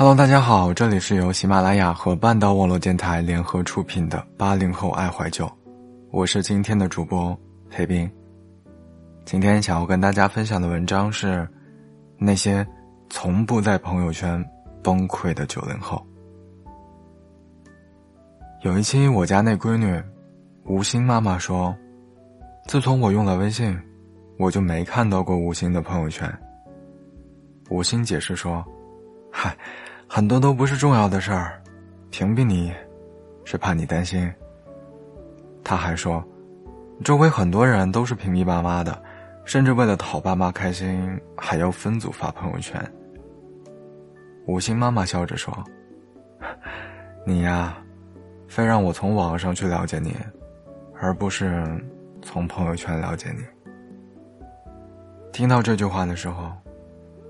Hello，大家好，这里是由喜马拉雅和半岛网络电台联合出品的八零后爱怀旧，我是今天的主播裴斌。今天想要跟大家分享的文章是那些从不在朋友圈崩溃的九零后。有一期我家那闺女吴昕妈妈说，自从我用了微信，我就没看到过吴昕的朋友圈。吴昕解释说：“嗨，很多都不是重要的事儿，屏蔽你，是怕你担心。”他还说，周围很多人都是屏蔽爸妈的，甚至为了讨爸妈开心，还要分组发朋友圈。五星妈妈笑着说：“你呀，非让我从网上去了解你，而不是从朋友圈了解你。”听到这句话的时候。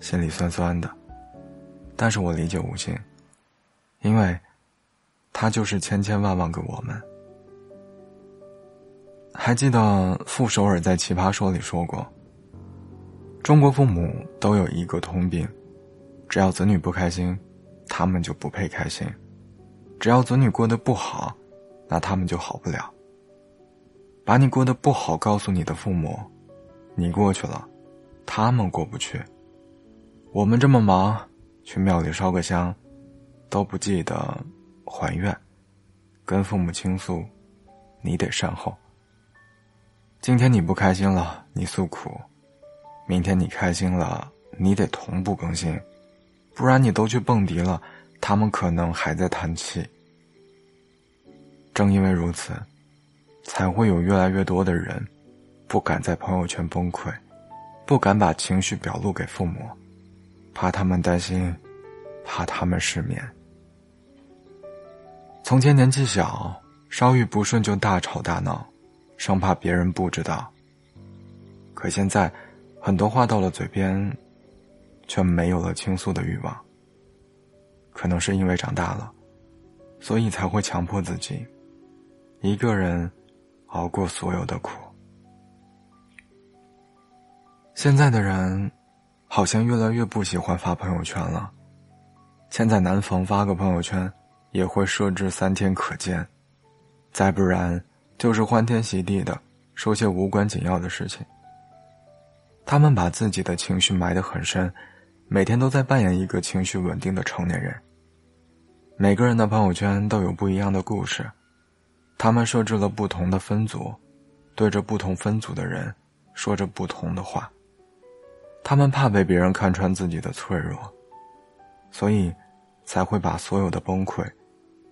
心里酸酸的，但是我理解吴昕，因为，他就是千千万万个我们。还记得傅首尔在《奇葩说》里说过，中国父母都有一个通病，只要子女不开心，他们就不配开心；只要子女过得不好，那他们就好不了。把你过得不好告诉你的父母，你过去了，他们过不去。我们这么忙，去庙里烧个香，都不记得还愿，跟父母倾诉，你得善后。今天你不开心了，你诉苦；明天你开心了，你得同步更新，不然你都去蹦迪了，他们可能还在叹气。正因为如此，才会有越来越多的人，不敢在朋友圈崩溃，不敢把情绪表露给父母。怕他们担心，怕他们失眠。从前年纪小，稍遇不顺就大吵大闹，生怕别人不知道。可现在，很多话到了嘴边，却没有了倾诉的欲望。可能是因为长大了，所以才会强迫自己，一个人熬过所有的苦。现在的人。好像越来越不喜欢发朋友圈了，现在南方发个朋友圈，也会设置三天可见，再不然就是欢天喜地的说些无关紧要的事情。他们把自己的情绪埋得很深，每天都在扮演一个情绪稳定的成年人。每个人的朋友圈都有不一样的故事，他们设置了不同的分组，对着不同分组的人说着不同的话。他们怕被别人看穿自己的脆弱，所以才会把所有的崩溃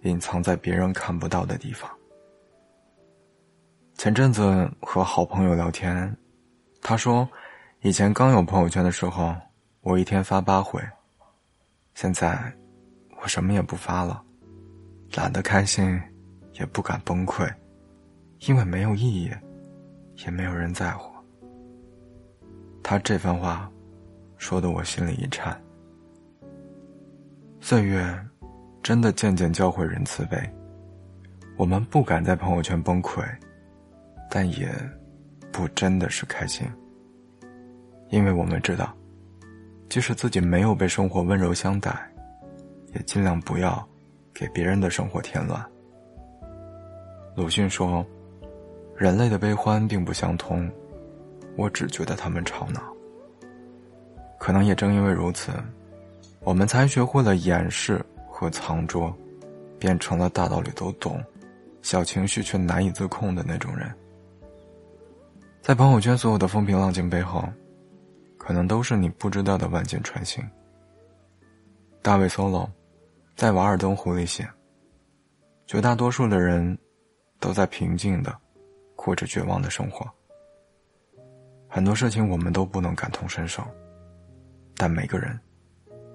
隐藏在别人看不到的地方。前阵子和好朋友聊天，他说，以前刚有朋友圈的时候，我一天发八回，现在我什么也不发了，懒得开心，也不敢崩溃，因为没有意义，也没有人在乎。他这番话，说的我心里一颤。岁月，真的渐渐教会人慈悲。我们不敢在朋友圈崩溃，但也，不真的是开心。因为我们知道，即使自己没有被生活温柔相待，也尽量不要，给别人的生活添乱。鲁迅说：“人类的悲欢并不相通。”我只觉得他们吵闹。可能也正因为如此，我们才学会了掩饰和藏拙，变成了大道理都懂，小情绪却难以自控的那种人。在朋友圈所有的风平浪静背后，可能都是你不知道的万箭穿心。大卫 solo 在《瓦尔登湖》里写：“绝大多数的人，都在平静的过着绝望的生活。”很多事情我们都不能感同身受，但每个人，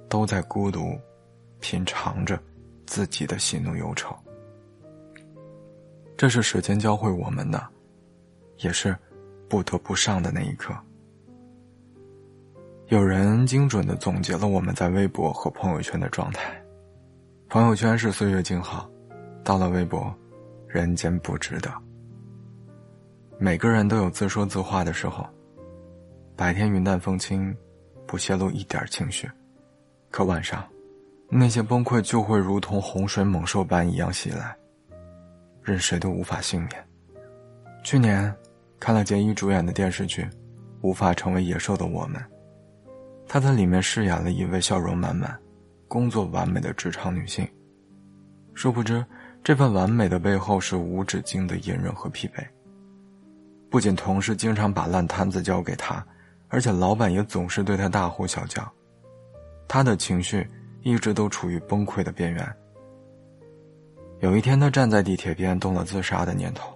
都在孤独，品尝着自己的喜怒忧愁。这是时间教会我们的，也是不得不上的那一刻。有人精准的总结了我们在微博和朋友圈的状态：朋友圈是岁月静好，到了微博，人间不值得。每个人都有自说自话的时候。白天云淡风轻，不泄露一点情绪，可晚上，那些崩溃就会如同洪水猛兽般一样袭来，任谁都无法幸免。去年，看了杰伊主演的电视剧《无法成为野兽的我们》，她在里面饰演了一位笑容满满、工作完美的职场女性。殊不知，这份完美的背后是无止境的隐忍和疲惫。不仅同事经常把烂摊子交给她，而且老板也总是对他大呼小叫，他的情绪。一直都处于崩溃的边缘。有一天，他站在地铁边，动了自杀的念头。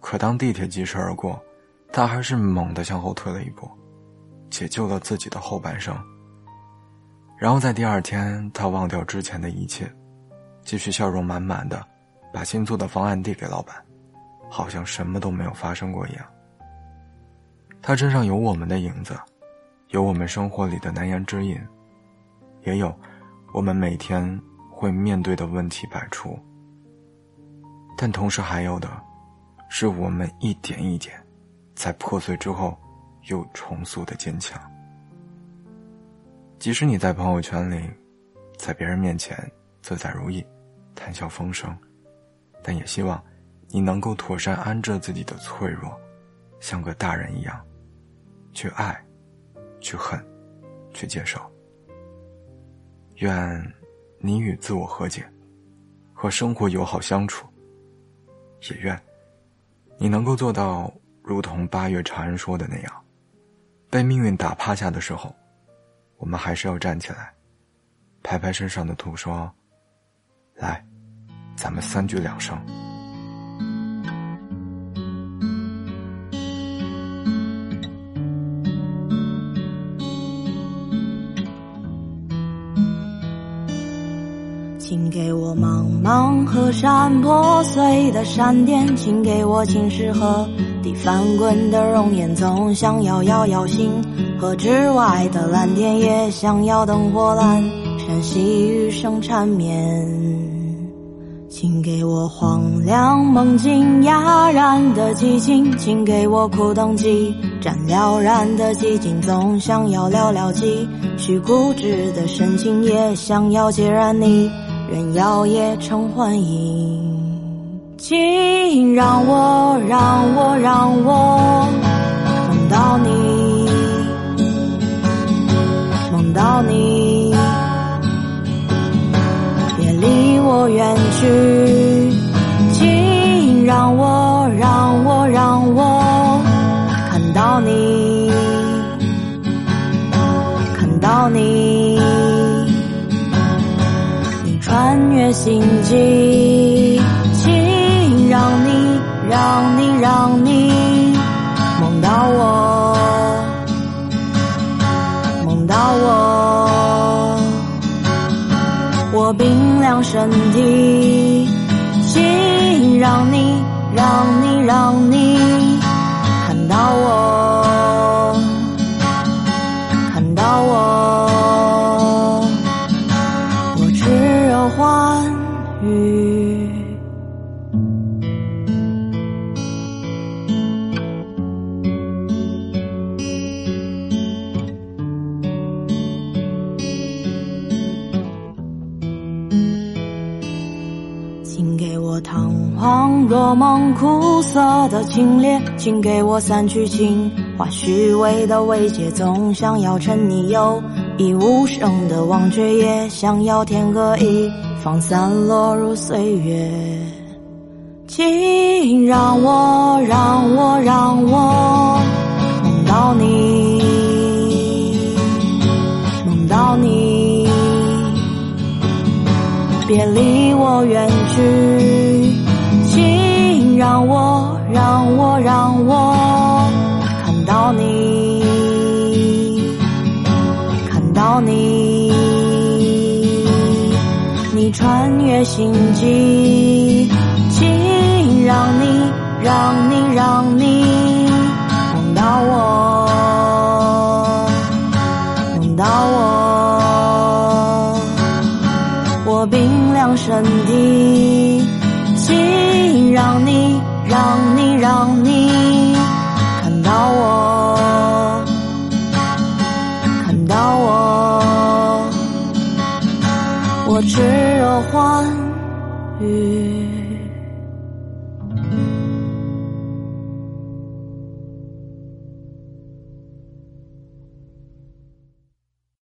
可当地铁疾驰而过，他还是猛地向后退了一步，解救了自己的后半生。然后在第二天，他忘掉之前的一切，继续笑容满满的，把新做的方案递给老板，好像什么都没有发生过一样。他身上有我们的影子，有我们生活里的难言之隐。也有，我们每天会面对的问题百出，但同时还有的，是我们一点一点，在破碎之后又重塑的坚强。即使你在朋友圈里，在别人面前自在如意，谈笑风生，但也希望你能够妥善安置自己的脆弱，像个大人一样，去爱，去恨，去接受。愿你与自我和解，和生活友好相处。也愿你能够做到，如同八月长安说的那样，被命运打趴下的时候，我们还是要站起来，拍拍身上的土，说：“来，咱们三局两胜。”请给我茫茫河山破碎的闪电，请给我青石河底翻滚的容颜。总想要遥遥星河之外的蓝天，也想要灯火阑珊，细雨声缠绵。请给我荒凉梦境哑然的寂静，请给我苦等几盏了然的寂静。总想要寥寥几许固执的深情，也想要孑然你。人摇曳成幻影，请让我让我让我穿越星际，请让你，让你，让你梦到我，梦到我。我冰凉身体，请让你，让你，让你若梦，苦涩的清冽，请给我散去情话，虚伪的慰藉，总想要沉溺有意无声的忘却，也想要天各一。方散落入岁月，请让我让我让我梦到你，梦到你，别离我远去，让我让我让我看到你，看到你。你穿越星际，请让你，让你，让你